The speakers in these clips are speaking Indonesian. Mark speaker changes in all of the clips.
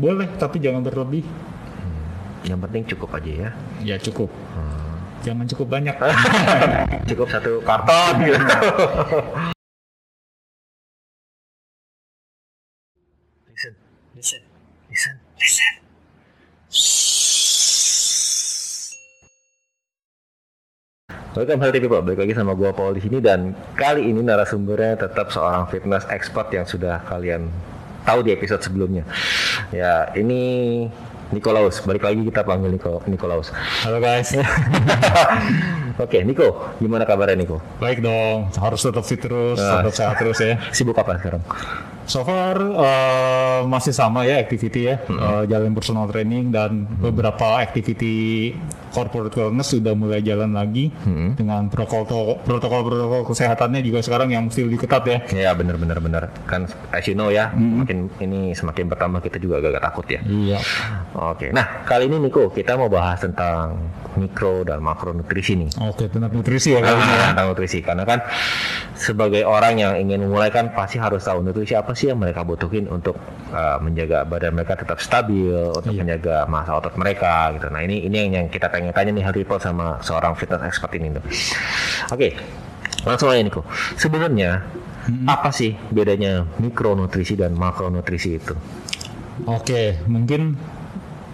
Speaker 1: Boleh, tapi jangan berlebih.
Speaker 2: Yang penting cukup aja ya.
Speaker 1: Ya cukup. Jangan cukup banyak.
Speaker 2: Cukup satu karton gitu. listen, listen, listen, listen. Welcome Healthy People, balik lagi sama gua Paul di sini dan kali ini narasumbernya tetap seorang fitness expert yang sudah kalian tahu di episode sebelumnya. Ya, ini Nikolaus, balik lagi kita panggil Niko, Nikolaus.
Speaker 1: Halo guys.
Speaker 2: Oke, Niko, gimana kabarnya Niko?
Speaker 1: Baik dong, harus tetap fit terus,
Speaker 2: Nah.
Speaker 1: tetap sehat terus ya.
Speaker 2: Sibuk apa sekarang?
Speaker 1: So far eh, masih sama ya activity ya, Eh, jalan personal training dan beberapa activity corporate wellness sudah mulai jalan lagi dengan protokol protokol protokol kesehatannya juga sekarang yang mesti lebih ketat ya.
Speaker 2: Ya benar benar benar kan as you know ya makin ini semakin bertambah kita juga agak takut ya.
Speaker 1: Iya.
Speaker 2: Oke, nah kali ini Niko kita mau bahas tentang mikro dan makronutrisi nih.
Speaker 1: Oke, tentang nutrisi ya kali ini ya.
Speaker 2: Tentang nutrisi karena kan sebagai orang yang ingin memulai kan pasti harus tahu nutrisi apa sih yang mereka butuhin untuk uh, menjaga badan mereka tetap stabil, untuk
Speaker 1: Iya.
Speaker 2: menjaga massa otot mereka gitu. Nah ini ini yang, yang kita pengen tanya nih Healthy People sama seorang fitness expert ini tuh. Oke, langsung aja Niko. Sebenarnya apa sih bedanya mikronutrisi dan makronutrisi itu?
Speaker 1: Oke, mungkin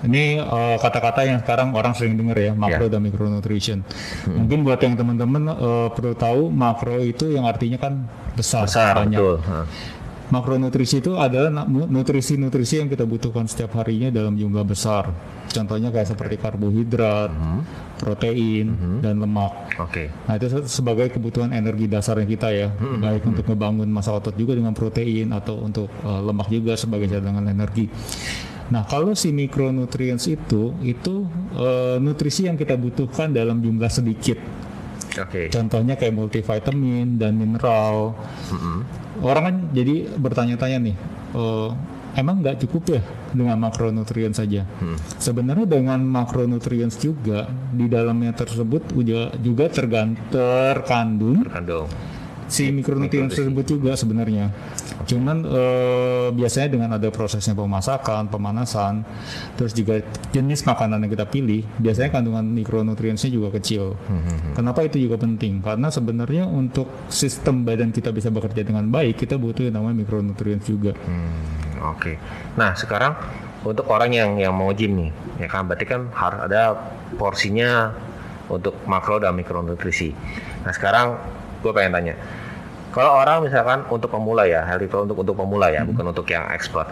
Speaker 1: ini eh, kata-kata yang sekarang orang sering dengar ya, makro dan micronutrition. Mungkin buat yang teman-teman eh, perlu tahu makro itu yang artinya kan besar,
Speaker 2: Besar
Speaker 1: banyak.
Speaker 2: betul.
Speaker 1: Makronutrisi itu adalah nutrisi-nutrisi yang kita butuhkan setiap harinya dalam jumlah besar. Contohnya kayak seperti karbohidrat, protein, dan lemak.
Speaker 2: Oke.
Speaker 1: Nah itu se- sebagai kebutuhan energi dasarnya kita ya, baik untuk ngebangun massa otot juga dengan protein atau untuk uh, lemak juga sebagai cadangan energi. Nah kalau si micronutrients itu itu uh, nutrisi yang kita butuhkan dalam jumlah sedikit.
Speaker 2: Oke.
Speaker 1: Contohnya kayak multivitamin dan mineral. Orang kan jadi bertanya-tanya nih, eh, emang nggak cukup ya dengan makronutrien saja? Sebenarnya dengan makronutrients juga di dalamnya tersebut juga, juga tergan- terkandung
Speaker 2: Terkandung.
Speaker 1: Si mikronutrien tersebut juga sebenarnya. Cuman eh, biasanya dengan ada prosesnya pemasakan, pemanasan, terus juga jenis makanan yang kita pilih, biasanya kandungan mikronutriensnya juga kecil. Kenapa itu juga penting? Karena sebenarnya untuk sistem badan kita bisa bekerja dengan baik, kita butuh yang namanya mikronutrients juga.
Speaker 2: Hmm, Oke. Nah sekarang untuk orang yang yang mau gym nih, ya kan berarti kan harus ada porsinya untuk makro dan mikronutrisi. Nah sekarang gue pengen tanya, kalau orang misalkan untuk pemula ya, healthy Flow untuk untuk pemula ya, bukan untuk yang expert,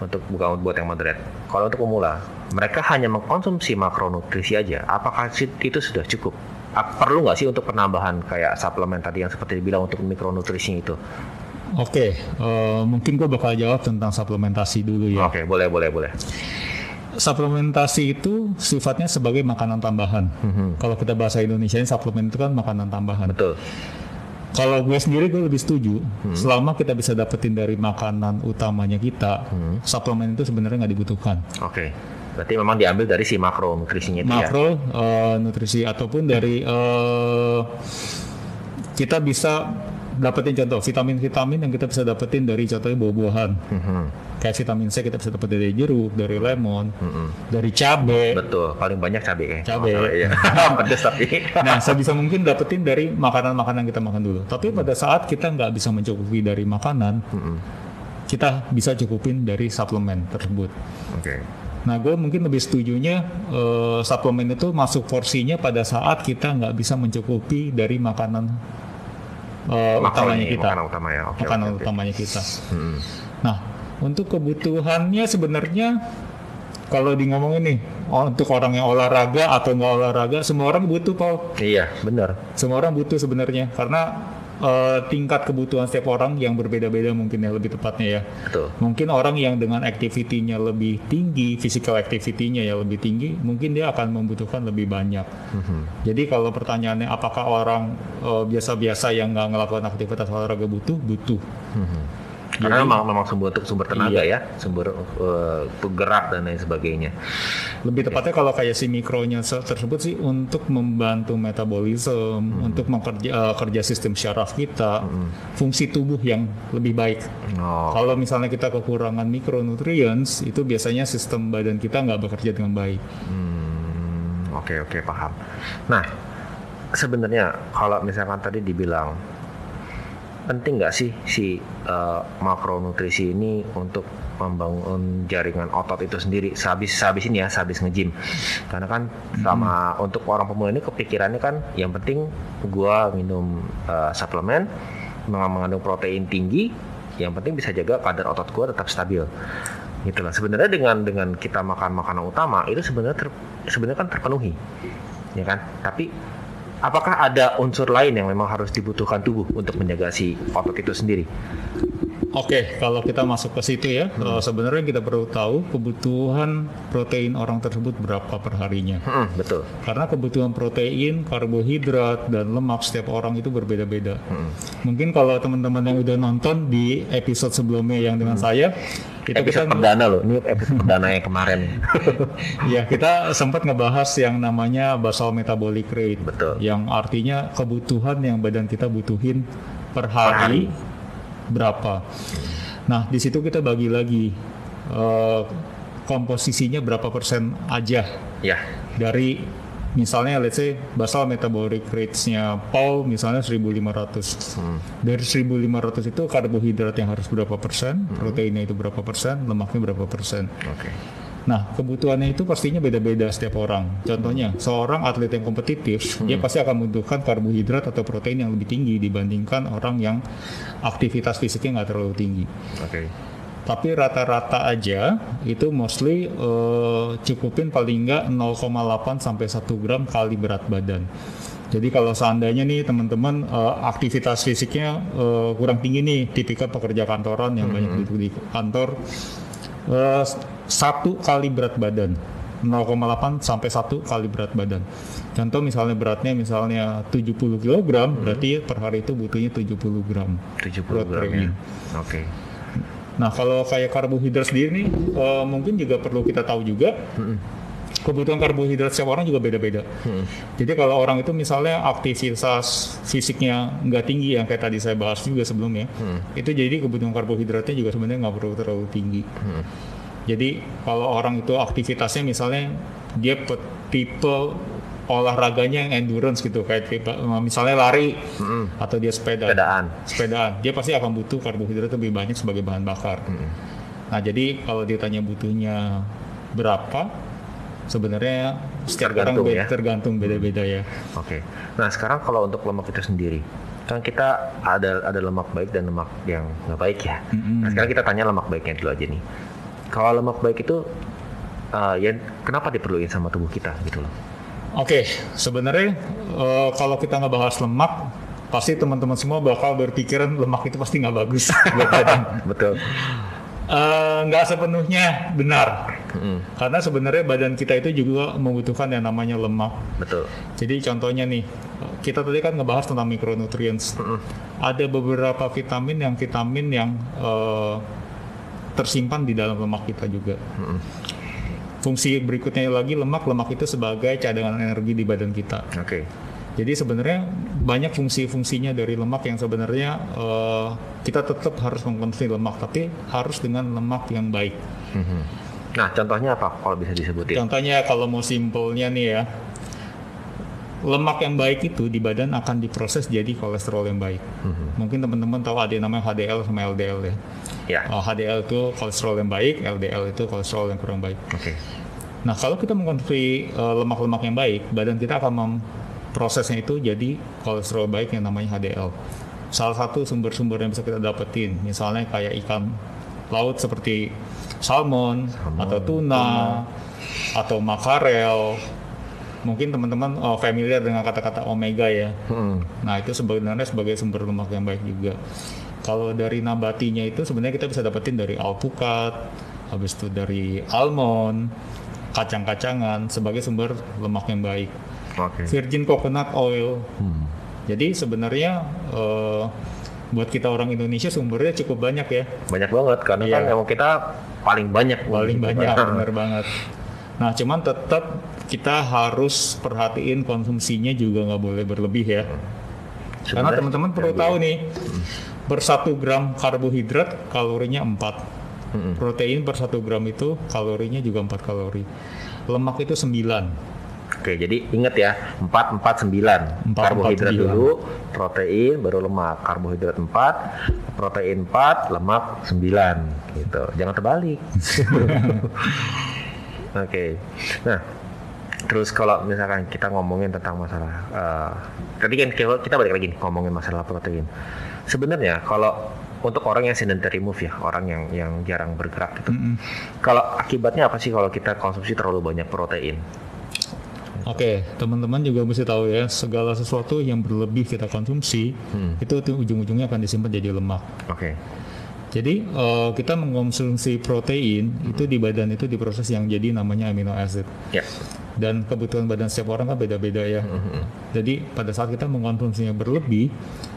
Speaker 2: untuk bukan buat yang moderate. Kalau untuk pemula, mereka hanya mengkonsumsi makronutrisi aja. Apakah itu sudah cukup? Perlu nggak sih untuk penambahan kayak suplemen tadi yang seperti dibilang untuk mikronutrisi itu?
Speaker 1: Oke, eh, mungkin gue bakal jawab tentang suplementasi dulu ya.
Speaker 2: Oke, boleh, boleh, boleh.
Speaker 1: Suplementasi itu sifatnya sebagai makanan tambahan. Kalau kita bahasa Indonesia ini suplemen itu kan makanan tambahan.
Speaker 2: Betul.
Speaker 1: Kalau gue sendiri gue lebih setuju, selama kita bisa dapetin dari makanan utamanya kita, suplemen itu sebenarnya nggak dibutuhkan.
Speaker 2: Oke. Berarti memang diambil dari si makronutrisinya itu ya.
Speaker 1: Makro eh, nutrisi ataupun dari eh, kita bisa dapetin contoh vitamin-vitamin yang kita bisa dapetin dari contohnya buah-buahan.
Speaker 2: Mhm.
Speaker 1: Kayak vitamin C kita bisa dapat dari jeruk, dari lemon, dari cabai.
Speaker 2: Betul. Paling banyak cabai kayaknya.
Speaker 1: Cabai.
Speaker 2: Oh, iya. Pedes tapi.
Speaker 1: Nah, sebisa mungkin dapetin dari makanan-makanan yang kita makan dulu. Tapi pada saat kita nggak bisa mencukupi dari makanan, kita bisa cukupin dari suplemen tersebut.
Speaker 2: Oke.
Speaker 1: Nah, gue mungkin lebih setujunya eh, suplemen itu masuk porsinya pada saat kita nggak bisa mencukupi dari makanan
Speaker 2: Makro
Speaker 1: utamanya
Speaker 2: ini,
Speaker 1: kita,
Speaker 2: Makanan utama ya. Oke.
Speaker 1: makanan
Speaker 2: oke.
Speaker 1: utamanya kita.
Speaker 2: Mm-mm.
Speaker 1: Nah, untuk kebutuhannya sebenarnya kalau di ngomongin nih, oh, untuk orang yang olahraga atau nggak olahraga, semua orang butuh, Paul.
Speaker 2: Iya, benar.
Speaker 1: Semua orang butuh sebenarnya karena eh, tingkat kebutuhan setiap orang yang berbeda-beda mungkin ya lebih tepatnya ya.
Speaker 2: Betul.
Speaker 1: Mungkin orang yang dengan activity-nya lebih tinggi, physical activity-nya ya lebih tinggi, mungkin dia akan membutuhkan lebih banyak. Jadi kalau pertanyaannya apakah orang eh, biasa-biasa yang nggak ngelakukan aktivitas olahraga butuh? Butuh.
Speaker 2: Karena
Speaker 1: Jadi-
Speaker 2: memang memang sumber untuk sumber tenaga
Speaker 1: Iya.
Speaker 2: ya, sumber eh, penggerak dan lain sebagainya.
Speaker 1: Lebih tepatnya kalau kayak si mikronya se- tersebut sih untuk membantu metabolisme, untuk mengerja eh, kerja sistem syaraf kita, fungsi tubuh yang lebih baik.
Speaker 2: Oh,
Speaker 1: Kalau misalnya kita kekurangan mikronutrients, itu biasanya sistem badan kita nggak bekerja dengan baik.
Speaker 2: hmm, oke oke paham. Nah, sebenarnya kalau misalkan tadi dibilang penting nggak sih si eh, makronutrisi ini untuk membangun jaringan otot itu sendiri? Sehabis sehabis ini ya sehabis nge-gym. Karena kan sama untuk orang pemula ini kepikirannya kan yang penting gua minum eh, suplemen meng- mengandung protein tinggi yang penting bisa jaga kadar otot gua tetap stabil. Gitu lah sebenarnya dengan dengan kita makan makanan utama itu sebenarnya ter- sebenarnya kan terpenuhi. Ya kan? Tapi apakah ada unsur lain yang memang harus dibutuhkan tubuh untuk menjaga si otot itu sendiri
Speaker 1: Oke, kalau kita masuk ke situ ya, eh, sebenarnya kita perlu tahu kebutuhan protein orang tersebut berapa per harinya.
Speaker 2: Hmm, betul.
Speaker 1: Karena kebutuhan protein, karbohidrat, dan lemak setiap orang itu berbeda-beda. Mungkin kalau teman-teman yang udah nonton di episode sebelumnya yang dengan saya, itu
Speaker 2: episode
Speaker 1: kita
Speaker 2: perdana loh ini episode perdana yang kemarin.
Speaker 1: Ya kita sempat ngebahas yang namanya basal metabolic rate,
Speaker 2: Betul.
Speaker 1: yang artinya kebutuhan yang badan kita butuhin per hari, berapa. Nah di situ kita bagi lagi eh, komposisinya berapa persen aja.
Speaker 2: Ya.
Speaker 1: Dari misalnya let's say basal metabolic rates-nya Paul misalnya 1500 dari 1500 itu karbohidrat yang harus berapa persen proteinnya itu berapa persen lemaknya berapa persen.
Speaker 2: Oke
Speaker 1: nah kebutuhannya itu pastinya beda-beda setiap orang. Contohnya seorang atlet yang kompetitif dia pasti akan membutuhkan karbohidrat atau protein yang lebih tinggi dibandingkan orang yang aktivitas fisiknya nggak terlalu tinggi.
Speaker 2: Oke.
Speaker 1: Tapi rata-rata aja itu mostly eh, cukupin paling nggak 0,8 sampai 1 gram kali berat badan. Jadi kalau seandainya nih teman-teman eh, aktivitas fisiknya eh, kurang tinggi nih, tipikal pekerja kantoran yang banyak duduk di kantor, eh, satu kali berat badan. 0,8 sampai 1 kali berat badan. Contoh misalnya beratnya misalnya 70 kg, berarti per hari itu butuhnya 70 gram.
Speaker 2: 70
Speaker 1: Protein.
Speaker 2: gram ya oke
Speaker 1: Nah, kalau kayak karbohidrat sendiri nih, eh, mungkin juga perlu kita tahu juga. Kebutuhan karbohidrat setiap orang juga beda-beda. Jadi kalau orang itu misalnya aktivitas fisiknya nggak tinggi yang kayak tadi saya bahas juga sebelumnya, itu jadi kebutuhan karbohidratnya juga sebenarnya nggak perlu terlalu tinggi. Jadi kalau orang itu aktivitasnya misalnya dia pe- tipe olahraganya yang endurance gitu kayak tipe, misalnya lari atau dia sepeda
Speaker 2: sepedaan
Speaker 1: sepedaan, dia pasti akan butuh karbohidrat lebih banyak sebagai bahan bakar. Nah, jadi kalau ditanya butuhnya berapa, sebenarnya setiap
Speaker 2: Tergantung
Speaker 1: orang
Speaker 2: ya.
Speaker 1: tergantung beda-beda ya.
Speaker 2: Oke. Nah sekarang kalau untuk lemak itu sendiri, kan kita ada ada lemak baik dan lemak yang nggak baik ya. Nah sekarang kita tanya lemak baiknya dulu aja nih. Kalau lemak baik itu, uh, ya kenapa diperluin sama tubuh kita gitu loh?
Speaker 1: Oke, sebenarnya eh, kalau kita ngebahas lemak, pasti teman-teman semua bakal berpikiran lemak itu pasti nggak bagus buat badan.
Speaker 2: Betul.
Speaker 1: Eh, nggak sepenuhnya benar,
Speaker 2: Mm,
Speaker 1: karena sebenarnya badan kita itu juga membutuhkan yang namanya lemak.
Speaker 2: betul.
Speaker 1: Jadi contohnya nih, kita tadi kan ngebahas tentang micronutrients. Ada beberapa vitamin yang vitamin yang eh, tersimpan di dalam lemak kita juga. Fungsi berikutnya lagi lemak, lemak itu sebagai cadangan energi di badan kita.
Speaker 2: Oke.
Speaker 1: Jadi sebenarnya banyak fungsi-fungsinya dari lemak yang sebenarnya eh, kita tetap harus mengkonsumsi lemak, tapi harus dengan lemak yang baik.
Speaker 2: Mhm. Nah contohnya apa kalau bisa disebutin?
Speaker 1: Contohnya kalau mau simpelnya nih ya, lemak yang baik itu di badan akan diproses jadi kolesterol yang baik. Mungkin teman-teman tahu ada yang namanya HDL sama LDL ya.
Speaker 2: Ya.
Speaker 1: Oh, HDL itu kolesterol yang baik, LDL itu kolesterol yang kurang baik.
Speaker 2: Oke.
Speaker 1: Nah, kalau kita mengkonsumsi eh, lemak-lemak yang baik, badan kita akan memprosesnya itu jadi kolesterol baik yang namanya HDL. Salah satu sumber-sumber yang bisa kita dapetin, misalnya kayak ikan laut seperti salmon, atau tuna, atau makarel. Mungkin teman-teman oh, familiar dengan kata-kata omega ya.
Speaker 2: Hmm.
Speaker 1: Nah, itu sebenarnya sebagai sumber lemak yang baik juga. Kalau dari nabatinya itu sebenarnya kita bisa dapetin dari alpukat, habis itu dari almond, kacang-kacangan sebagai sumber lemak yang baik.
Speaker 2: Oke.
Speaker 1: Virgin coconut oil.
Speaker 2: Hmm.
Speaker 1: Jadi sebenarnya eh, buat kita orang Indonesia sumbernya cukup banyak ya
Speaker 2: Banyak banget karena
Speaker 1: Iya.
Speaker 2: kan emang kita paling banyak
Speaker 1: paling
Speaker 2: gitu.
Speaker 1: banyak bener banget nah cuman tetap kita harus perhatiin konsumsinya juga nggak boleh berlebih ya karena
Speaker 2: Sebenarnya
Speaker 1: teman-teman perlu
Speaker 2: yang
Speaker 1: tahu nih per satu gram karbohidrat kalorinya 4
Speaker 2: Mm-mm.
Speaker 1: protein per satu gram itu kalorinya juga 4 kalori lemak itu 9
Speaker 2: Oke, jadi ingat ya, 4 4 9.
Speaker 1: Empat,
Speaker 2: Karbohidrat
Speaker 1: empat, sembilan.
Speaker 2: dulu, protein baru lemak. Karbohidrat 4, protein 4, lemak 9 gitu. Jangan terbalik. Oke. Nah, terus kalau misalkan kita ngomongin tentang masalah eh, tadi kan kita balik lagi nih, ngomongin masalah protein. Sebenarnya kalau untuk orang yang sedentary move ya, orang yang yang jarang bergerak gitu.
Speaker 1: Mm-mm.
Speaker 2: Kalau akibatnya apa sih kalau kita konsumsi terlalu banyak protein?
Speaker 1: Oke, teman-teman juga mesti tahu ya, segala sesuatu yang berlebih kita konsumsi,
Speaker 2: Hmm.
Speaker 1: itu ujung-ujungnya akan disimpan jadi lemak.
Speaker 2: Oke.
Speaker 1: Jadi eh, kita mengkonsumsi protein itu di badan itu diproses yang jadi namanya amino acid.
Speaker 2: Ya.
Speaker 1: Dan kebutuhan badan setiap orang kan beda-beda ya. Jadi pada saat kita mengkonsumsinya berlebih,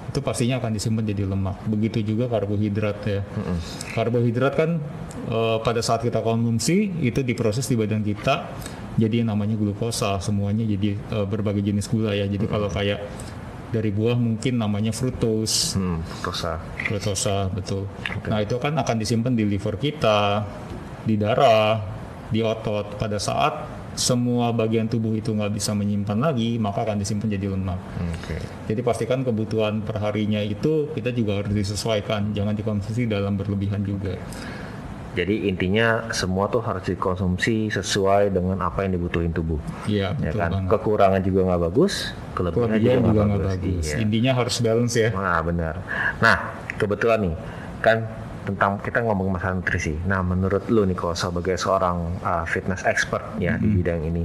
Speaker 1: itu pastinya akan disimpan jadi lemak. Begitu juga karbohidrat ya. Karbohidrat kan eh, pada saat kita konsumsi itu diproses di badan kita jadi namanya glukosa. Semuanya jadi eh, berbagai jenis gula ya. Jadi kalau kayak dari buah mungkin namanya fructose,
Speaker 2: Hmm, dosa.
Speaker 1: Glukosa betul. Nah itu kan akan disimpan di liver kita, di darah, di otot. Pada saat semua bagian tubuh itu nggak bisa menyimpan lagi, maka akan disimpan jadi lemak.
Speaker 2: Oke.
Speaker 1: Jadi pastikan kebutuhan perharinya itu kita juga harus disesuaikan, jangan dikonsumsi dalam berlebihan juga.
Speaker 2: Jadi intinya semua tuh harus dikonsumsi sesuai dengan apa yang dibutuhin tubuh.
Speaker 1: Iya
Speaker 2: Ya kan?
Speaker 1: banget.
Speaker 2: Kekurangan juga nggak bagus, kelebihan
Speaker 1: Kelebihan
Speaker 2: juga nggak bagus.
Speaker 1: bagus.
Speaker 2: Iya.
Speaker 1: Intinya harus balance ya.
Speaker 2: Nah benar. Nah kebetulan nih kan tentang kita ngomong masalah nutrisi. Nah menurut lu nih kalau sebagai seorang uh, fitness expert ya di bidang ini,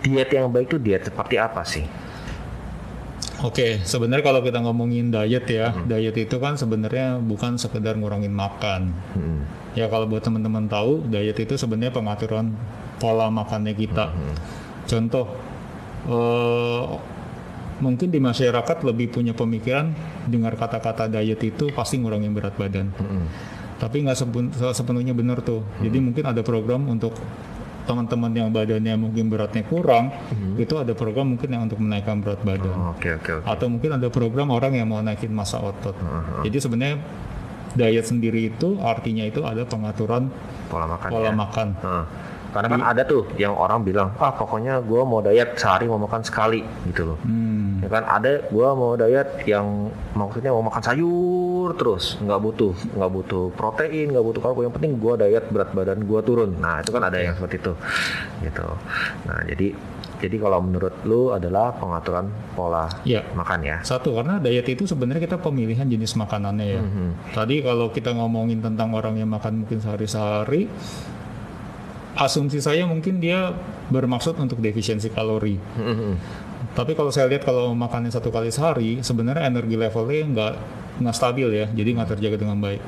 Speaker 2: diet yang baik tuh diet seperti apa sih?
Speaker 1: Oke, sebenarnya kalau kita ngomongin diet ya, diet itu kan sebenarnya bukan sekedar ngurangin makan.
Speaker 2: Hmm.
Speaker 1: Ya kalau buat teman-teman tahu, diet itu sebenarnya pengaturan pola makannya kita. Contoh, eh, mungkin di masyarakat lebih punya pemikiran dengar kata-kata diet itu pasti ngurangin berat badan.
Speaker 2: Hmm.
Speaker 1: Tapi nggak sepenuhnya benar tuh. Jadi mungkin ada program untuk teman-teman yang badannya mungkin beratnya kurang, itu ada program mungkin yang untuk menaikkan berat badan
Speaker 2: Oke oke oke.
Speaker 1: atau mungkin ada program orang yang mau naikin massa otot.
Speaker 2: Uh-huh.
Speaker 1: Jadi sebenarnya diet sendiri itu artinya itu ada pengaturan
Speaker 2: Pola makan.
Speaker 1: pola
Speaker 2: ya.
Speaker 1: makan.
Speaker 2: Heeh. Karena kan ada tuh yang orang bilang, ah pokoknya gua mau diet sehari mau makan sekali gitu loh.
Speaker 1: Hmm,
Speaker 2: Ya kan ada gua mau diet yang maksudnya mau makan sayur terus, nggak butuh nggak butuh protein, nggak butuh karbo. Yang penting gua diet berat badan gua turun. Nah itu kan ada yang seperti itu, gitu. Nah jadi jadi kalau menurut lu adalah pengaturan pola
Speaker 1: ya.
Speaker 2: makan ya.
Speaker 1: Satu karena diet itu sebenarnya kita pemilihan jenis makanannya ya.
Speaker 2: Mhm.
Speaker 1: Tadi kalau kita ngomongin tentang orang yang makan mungkin sehari-sehari, asumsi saya mungkin dia bermaksud untuk defisiensi kalori.
Speaker 2: Mhm.
Speaker 1: Tapi kalau saya lihat kalau makannya satu kali sehari, sebenarnya energi levelnya nggak nggak stabil ya, jadi nggak terjaga dengan baik.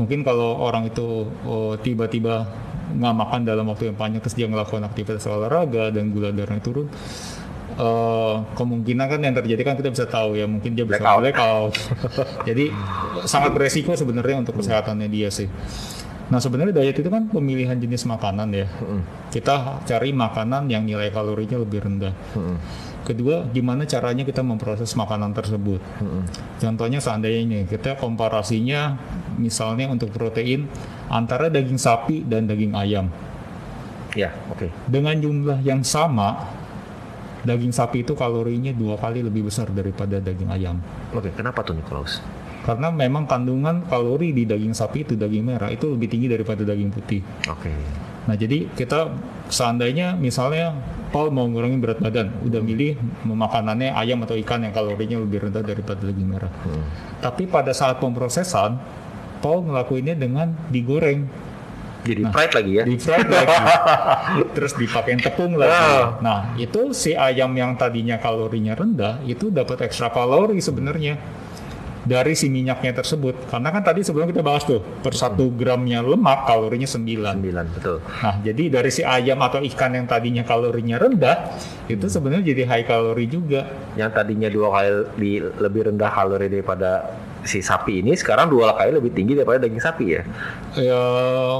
Speaker 1: Mungkin kalau orang itu oh, tiba-tiba nggak makan dalam waktu yang panjang terus dia ngelakukan aktivitas olahraga dan gula darahnya turun, eh, kemungkinan kan yang terjadi kan kita bisa tahu ya, mungkin dia bisa
Speaker 2: Blackout.
Speaker 1: blackout. jadi sangat beresiko sebenarnya untuk kesehatannya dia sih. Nah sebenarnya diet itu kan pemilihan jenis makanan ya. Kita cari makanan yang nilai kalorinya lebih rendah. Kedua, gimana caranya kita memproses makanan tersebut?
Speaker 2: Mhm.
Speaker 1: Contohnya seandainya ini, kita komparasinya misalnya untuk protein antara daging sapi dan daging ayam.
Speaker 2: Ya oke.
Speaker 1: Dengan jumlah yang sama, daging sapi itu kalorinya dua kali lebih besar daripada daging ayam.
Speaker 2: Oke kenapa tuh Nicholas?
Speaker 1: Karena memang kandungan kalori di daging sapi itu daging merah itu lebih tinggi daripada daging putih.
Speaker 2: Oke.
Speaker 1: Nah jadi kita seandainya misalnya Paul mau ngurangin berat badan, udah milih makanannya ayam atau ikan yang kalorinya lebih rendah daripada daging merah.
Speaker 2: Hmm.
Speaker 1: Tapi pada saat pemrosesan, Paul ngelakuinnya dengan digoreng,
Speaker 2: Jadi fried lagi ya?
Speaker 1: di fried lagi, terus dipakein tepung lagi.
Speaker 2: Ah.
Speaker 1: Nah itu si ayam yang tadinya kalorinya rendah itu dapat ekstra kalori sebenarnya dari si minyaknya tersebut. Karena kan tadi sebelum kita bahas tuh per satu gramnya lemak kalorinya 9
Speaker 2: Sembilan betul.
Speaker 1: Nah, jadi dari si ayam atau ikan yang tadinya kalorinya rendah, itu sebenarnya jadi high kalori juga.
Speaker 2: Yang tadinya dua kali lebih rendah kalori daripada si sapi ini sekarang dua kali lebih tinggi daripada daging sapi ya.
Speaker 1: Ya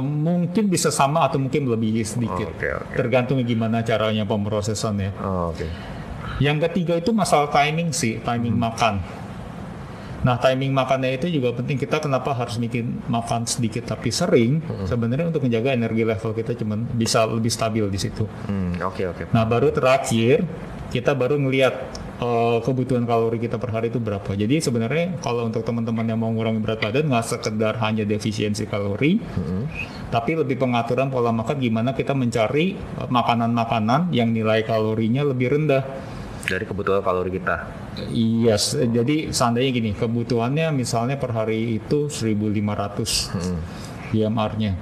Speaker 1: mungkin bisa sama atau mungkin lebih sedikit.
Speaker 2: Oh, oke, oke.
Speaker 1: Tergantung gimana caranya pemrosesannya.
Speaker 2: Oh, Oke.
Speaker 1: Yang ketiga itu masalah timing sih, timing makan. Nah, timing makannya itu juga penting. Kita kenapa harus bikin makan sedikit tapi sering? Sebenarnya untuk menjaga energi level kita cuman bisa lebih stabil di situ.
Speaker 2: Hmm, oke oke.
Speaker 1: Nah, baru terakhir kita baru ngelihat eh, kebutuhan kalori kita per hari itu berapa. Jadi sebenarnya kalau untuk teman-teman yang mau ngurangi berat badan nggak sekedar hanya defisiensi kalori, tapi lebih pengaturan pola makan gimana kita mencari eh, makanan-makanan yang nilai kalorinya lebih rendah.
Speaker 2: Dari kebutuhan kalori kita.
Speaker 1: Yes, jadi seandainya gini, kebutuhannya misalnya per hari itu 1500 IMR-nya.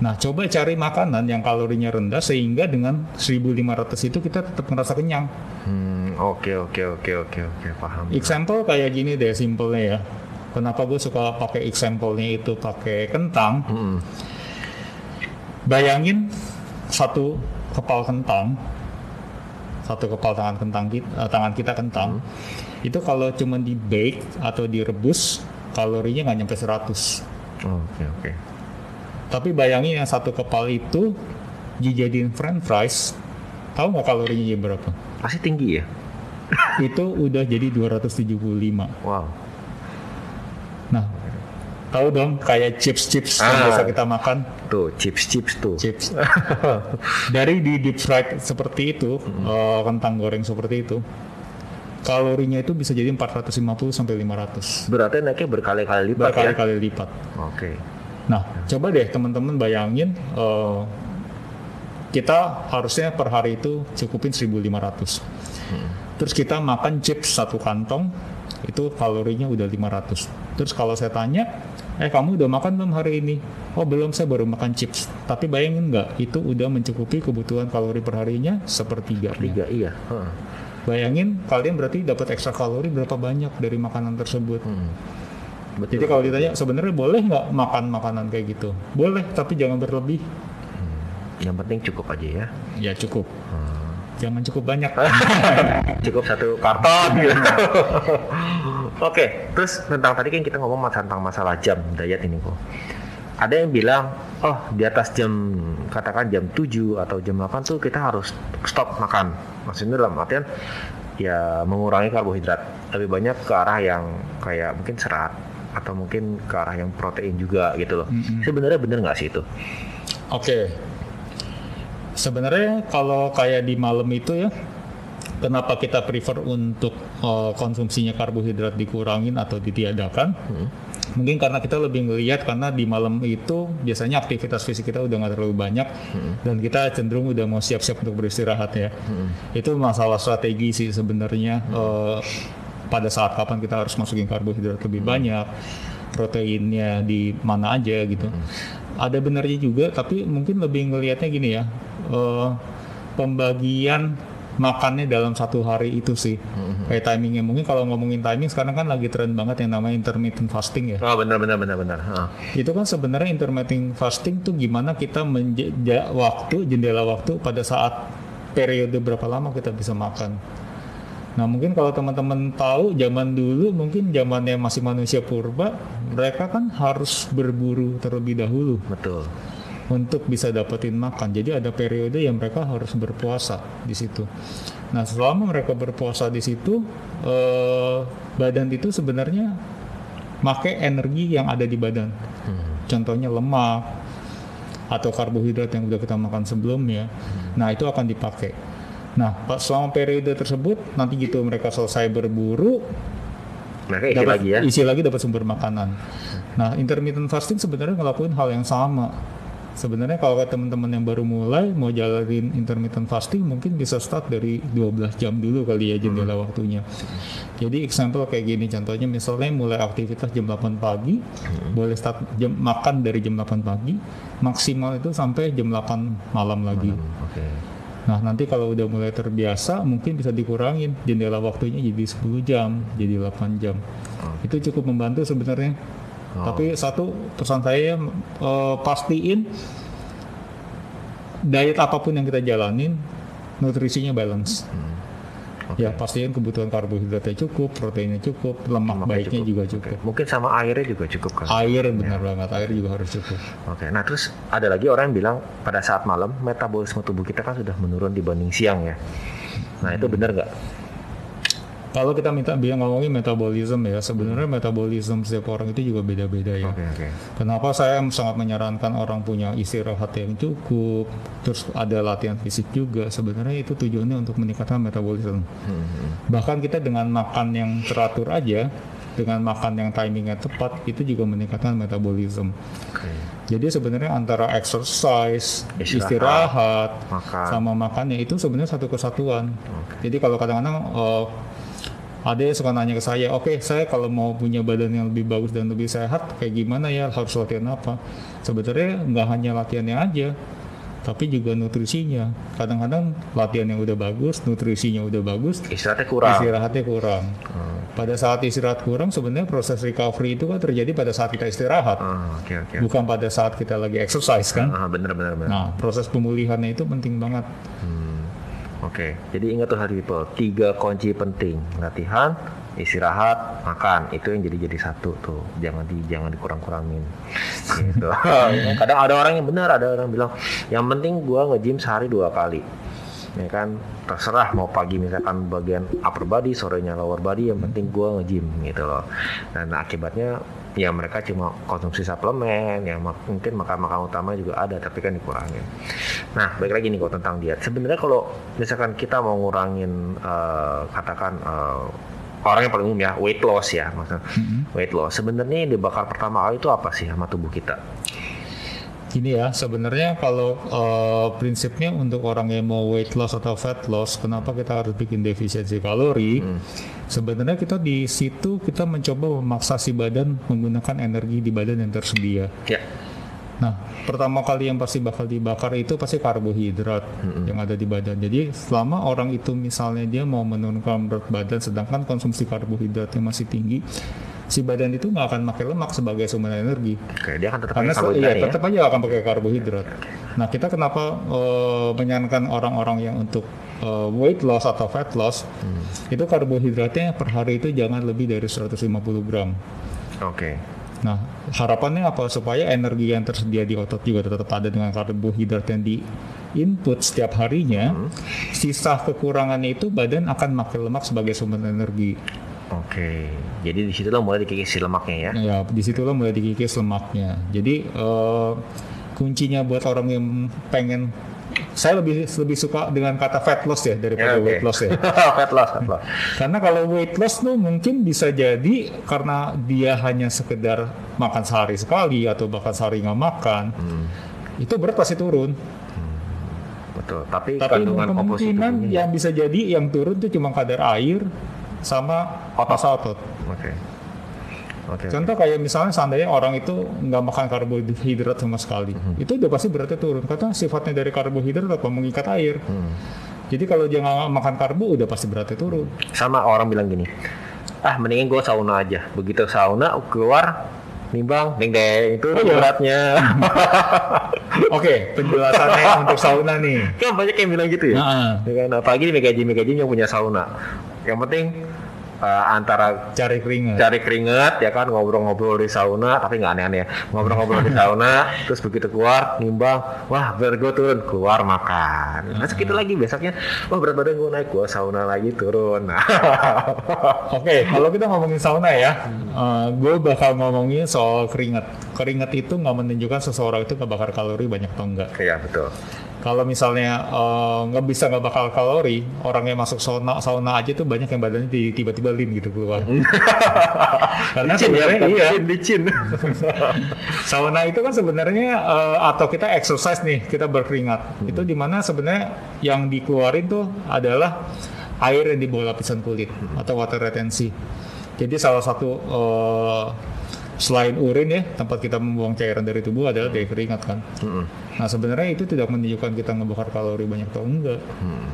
Speaker 1: Nah, coba cari makanan yang kalorinya rendah sehingga dengan 1500 itu kita tetap ngerasa kenyang.
Speaker 2: Hmm, oke oke oke oke oke paham.
Speaker 1: Example kayak gini deh simpelnya ya. Kenapa gue suka pakai example-nya itu pakai kentang?
Speaker 2: Hmm,
Speaker 1: Bayangin satu kepal kentang, satu kepal tangan kentang kita, tangan kita kentang, itu kalau cuma di bake atau direbus kalorinya nggak nyampe 100.
Speaker 2: Oke oke.
Speaker 1: Tapi bayangin yang satu kepal itu dijadiin french fries, tahu nggak kalorinya berapa?
Speaker 2: Pasti tinggi ya.
Speaker 1: itu udah jadi 275.
Speaker 2: Wow.
Speaker 1: Nah, tahu dong kayak chips-chips yang
Speaker 2: Ah.
Speaker 1: biasa kita makan,
Speaker 2: Tuh chips chips tuh.
Speaker 1: chips. Dari di deep fried seperti itu, eh, kentang goreng seperti itu, kalorinya itu bisa jadi 450 sampai 500.
Speaker 2: Berarti naiknya berkali-kali lipat ya.
Speaker 1: Berkali-kali lipat.
Speaker 2: Oke.
Speaker 1: Nah, coba deh teman-teman bayangin eh, kita harusnya per hari itu cukupin 1500. Terus kita makan chips satu kantong itu kalorinya udah 500. Terus kalau saya tanya, eh kamu udah makan belum hari ini? Oh belum, saya baru makan chips. Tapi bayangin nggak, itu udah mencukupi kebutuhan kalori per harinya sepertiga.
Speaker 2: Tiga iya. Heeh.
Speaker 1: Bayangin kalian berarti dapat ekstra kalori berapa banyak dari makanan tersebut.
Speaker 2: Hmm.
Speaker 1: Jadi kalau ditanya sebenarnya boleh nggak makan makanan kayak gitu? Boleh, tapi jangan berlebih.
Speaker 2: Yang penting cukup aja ya.
Speaker 1: Ya cukup. Jangan cukup banyak.
Speaker 2: cukup satu karton gitu. Oke, terus tentang tadi kan kita ngomong tentang masalah jam diet ini kok. Ada yang bilang, oh di atas jam katakan jam 7 atau jam 8 tuh kita harus stop makan. Maksudnya dalam artian ya mengurangi karbohidrat. Lebih banyak ke arah yang kayak mungkin serat atau mungkin ke arah yang protein juga gitu loh. Sebenarnya bener nggak sih itu?
Speaker 1: Oke. Sebenarnya kalau kayak di malam itu ya, kenapa kita prefer untuk eh, konsumsinya karbohidrat dikurangin atau ditiadakan? Mungkin karena kita lebih ngelihat karena di malam itu biasanya aktivitas fisik kita udah nggak terlalu banyak dan kita cenderung udah mau siap-siap untuk beristirahat ya. Itu masalah strategi sih sebenarnya. eh, pada saat kapan kita harus masukin karbohidrat lebih banyak, proteinnya di mana aja gitu. Ada benarnya juga, tapi mungkin lebih ngelihatnya gini ya, eh, pembagian makannya dalam satu hari itu sih, kayak timingnya. Mungkin kalau ngomongin timing sekarang kan lagi tren banget yang namanya intermittent fasting ya.
Speaker 2: Oh benar benar benar benar. Ah.
Speaker 1: Itu kan sebenarnya intermittent fasting tuh gimana kita menjaga waktu, jendela waktu pada saat periode berapa lama kita bisa makan. Nah mungkin kalau teman-teman tahu zaman dulu mungkin zamannya masih manusia purba, mereka kan harus berburu terlebih dahulu
Speaker 2: Betul.
Speaker 1: Untuk bisa dapetin makan. Jadi ada periode yang mereka harus berpuasa di situ. Nah selama mereka berpuasa di situ, eh, badan itu sebenarnya pakai energi yang ada di badan. Contohnya lemak atau karbohidrat yang udah kita makan sebelumnya. Nah itu akan dipakai. Nah pas selama periode tersebut nanti gitu mereka selesai berburu,
Speaker 2: Mereka isi
Speaker 1: dapat
Speaker 2: lagi ya.
Speaker 1: isi lagi dapat sumber makanan. Nah, intermittent fasting sebenarnya ngelakuin hal yang sama. Sebenarnya kalau teman-teman yang baru mulai mau jalanin intermittent fasting mungkin bisa start dari 12 jam dulu kali ya jendela waktunya. Jadi example kayak gini contohnya misalnya mulai aktivitas jam 8 pagi, boleh start jam makan dari jam 8 pagi, maksimal itu sampai jam 8 malam lagi.
Speaker 2: Oke.
Speaker 1: Nah, nanti kalau udah mulai terbiasa, mungkin bisa dikurangin jendela waktunya jadi 10 jam, jadi 8 jam. Itu cukup membantu sebenarnya. Tapi satu pesan saya eh, pastiin diet apa pun yang kita jalanin nutrisinya balance. Ya pastiin kebutuhan karbohidratnya cukup, proteinnya cukup, lemak
Speaker 2: Lemaknya
Speaker 1: baiknya
Speaker 2: cukup.
Speaker 1: juga cukup.
Speaker 2: Mungkin sama airnya juga cukup kan?
Speaker 1: Air benar banget, air juga harus cukup.
Speaker 2: Oke, nah terus ada lagi orang yang bilang pada saat malam metabolisme tubuh kita kan sudah menurun dibanding siang ya. Nah itu benar nggak?
Speaker 1: Kalau kita minta biar ngomongin metabolisme ya, sebenarnya metabolisme setiap orang itu juga beda-beda ya.
Speaker 2: Oke oke.
Speaker 1: Kenapa saya sangat menyarankan orang punya istirahat yang cukup, terus ada latihan fisik juga. Sebenarnya itu tujuannya untuk meningkatkan metabolisme.
Speaker 2: Hmm,
Speaker 1: Bahkan kita dengan makan yang teratur aja, dengan makan yang timingnya tepat, itu juga meningkatkan metabolisme.
Speaker 2: Oke.
Speaker 1: Jadi sebenarnya antara exercise,
Speaker 2: Istirahat,
Speaker 1: istirahat,
Speaker 2: makan.
Speaker 1: sama makannya itu sebenarnya satu kesatuan. Jadi kalau kadang-kadang eh, ada yang suka nanya ke saya, oke saya kalau mau punya badan yang lebih bagus dan lebih sehat, kayak gimana ya harus latihan apa? Sebenarnya nggak hanya latihannya aja, tapi juga nutrisinya. Kadang-kadang latihan yang udah bagus, nutrisinya udah bagus,
Speaker 2: Istirahatnya kurang.
Speaker 1: istirahatnya kurang.
Speaker 2: Hmm.
Speaker 1: Pada saat istirahat kurang, sebenarnya proses recovery itu kan terjadi pada saat kita istirahat,
Speaker 2: Ah, Oke oke.
Speaker 1: bukan pada saat kita lagi exercise kan.
Speaker 2: Ah, bener bener bener.
Speaker 1: Nah, proses pemulihannya itu penting banget.
Speaker 2: Hmm, Oke, jadi ingat tuh hari people, tiga kunci penting latihan, istirahat, makan itu yang jadi jadi satu tuh, jangan di jangan dikurang-kurangin. gitu. Kadang ada orang yang benar, ada orang bilang, yang penting gua nge-gym sehari dua kali. Ya kan, terserah mau pagi misalkan bagian upper body, sorenya lower body, yang penting gua nge-gym gitu loh. Dan akibatnya ya mereka cuma konsumsi suplemen, mak- mungkin makan-makan utama juga ada, tapi kan dikurangin. Nah, baik lagi nih kok tentang diet. Sebenarnya kalau misalkan kita mau ngurangin eh, katakan eh, orang yang paling umum ya weight loss ya, maksudnya weight loss. Sebenarnya yang dibakar pertama kali itu apa sih sama tubuh kita?
Speaker 1: Gini ya, sebenarnya kalau eh, prinsipnya untuk orang yang mau weight loss atau fat loss, kenapa kita harus bikin defisiensi kalori? Sebenarnya kita di situ kita mencoba memaksa si badan menggunakan energi di badan yang tersedia.
Speaker 2: Ya,
Speaker 1: Nah, pertama kali yang pasti bakal dibakar itu pasti karbohidrat yang ada di badan. Jadi selama orang itu misalnya dia mau menurunkan berat badan, sedangkan konsumsi karbohidratnya masih tinggi, si badan itu nggak akan pakai lemak sebagai sumber energi.
Speaker 2: oke dia akan tetap
Speaker 1: Karena
Speaker 2: pakai
Speaker 1: iya,
Speaker 2: karbohidrat ya.
Speaker 1: tetap aja akan pakai karbohidrat. Nah, kita kenapa eh, menyarankan orang-orang yang untuk eh, weight loss atau fat loss,
Speaker 2: Hmm.
Speaker 1: itu karbohidratnya per hari itu jangan lebih dari 150 gram.
Speaker 2: Oke.
Speaker 1: Nah, harapannya apa? Supaya energi yang tersedia di otot juga tetap ada dengan karbohidrat yang di input setiap harinya.
Speaker 2: Hmm.
Speaker 1: Sisa kekurangannya itu badan akan makai lemak sebagai sumber energi.
Speaker 2: Oke. Jadi di situ lo mulai dikikisi lemaknya ya.
Speaker 1: Ya, di situlah mulai dikikis lemaknya. Jadi eh, kuncinya buat orang yang pengen saya lebih lebih suka dengan kata fat loss ya
Speaker 2: Ya,
Speaker 1: daripada
Speaker 2: oke.
Speaker 1: weight loss ya.
Speaker 2: fat loss, fat loss.
Speaker 1: Karena kalau weight loss tuh mungkin bisa jadi karena dia hanya sekedar makan sehari sekali atau bahkan sehari nggak makan,
Speaker 2: Hmm.
Speaker 1: itu berat pasti turun.
Speaker 2: Betul. Tapi,
Speaker 1: Tapi
Speaker 2: kandungan
Speaker 1: kemungkinan yang bisa jadi yang turun tuh cuma kadar air sama massa otot.
Speaker 2: Oke. Oke.
Speaker 1: Contoh kayak misalnya seandainya orang itu nggak makan karbohidrat sama sekali,
Speaker 2: Hmm.
Speaker 1: itu udah pasti beratnya turun. Karena sifatnya dari karbohidrat apa mengikat air.
Speaker 2: Hmm.
Speaker 1: Jadi kalau dia nggak makan karbo, udah pasti beratnya turun.
Speaker 2: Sama orang bilang gini, ah mendingan gue sauna aja. Begitu sauna keluar nimbang, deng deng itu
Speaker 1: Oh, iya.
Speaker 2: beratnya.
Speaker 1: Oke, penjelasannya untuk sauna nih.
Speaker 2: kan banyak yang bilang gitu ya.
Speaker 1: Nah,
Speaker 2: kan? Apalagi di Megaji Megaji yang punya sauna. Yang penting eh, antara
Speaker 1: cari keringat.
Speaker 2: cari keringat ya kan ngobrol-ngobrol di sauna tapi nggak aneh-aneh ya ngobrol-ngobrol di sauna terus begitu keluar nimbang wah berat gue turun keluar makan nah segitu lagi besoknya wah berat badan gue naik gue sauna lagi turun nah
Speaker 1: Oke, kalau kita ngomongin sauna ya, gue bakal ngomongin soal keringat. Keringat itu nggak menunjukkan seseorang itu nggak bakar kalori banyak atau enggak.
Speaker 2: iya betul
Speaker 1: Kalau misalnya eh, nggak bisa nggak bakal kalori, orang yang masuk sauna sauna aja tuh banyak yang badannya di- tiba-tiba lean gitu keluar. Karena sebenarnya iya,
Speaker 2: licin
Speaker 1: sauna itu kan sebenarnya eh, atau kita exercise nih, kita berkeringat. Itu di mana sebenarnya yang dikeluarin tuh adalah air yang di bawah lapisan kulit atau water retensi. Jadi salah satu eh, selain urin ya tempat kita membuang cairan dari tubuh adalah dari keringat kan.
Speaker 2: Mm-mm.
Speaker 1: Nah sebenarnya itu tidak menunjukkan kita ngebakar kalori banyak atau enggak.
Speaker 2: Hmm.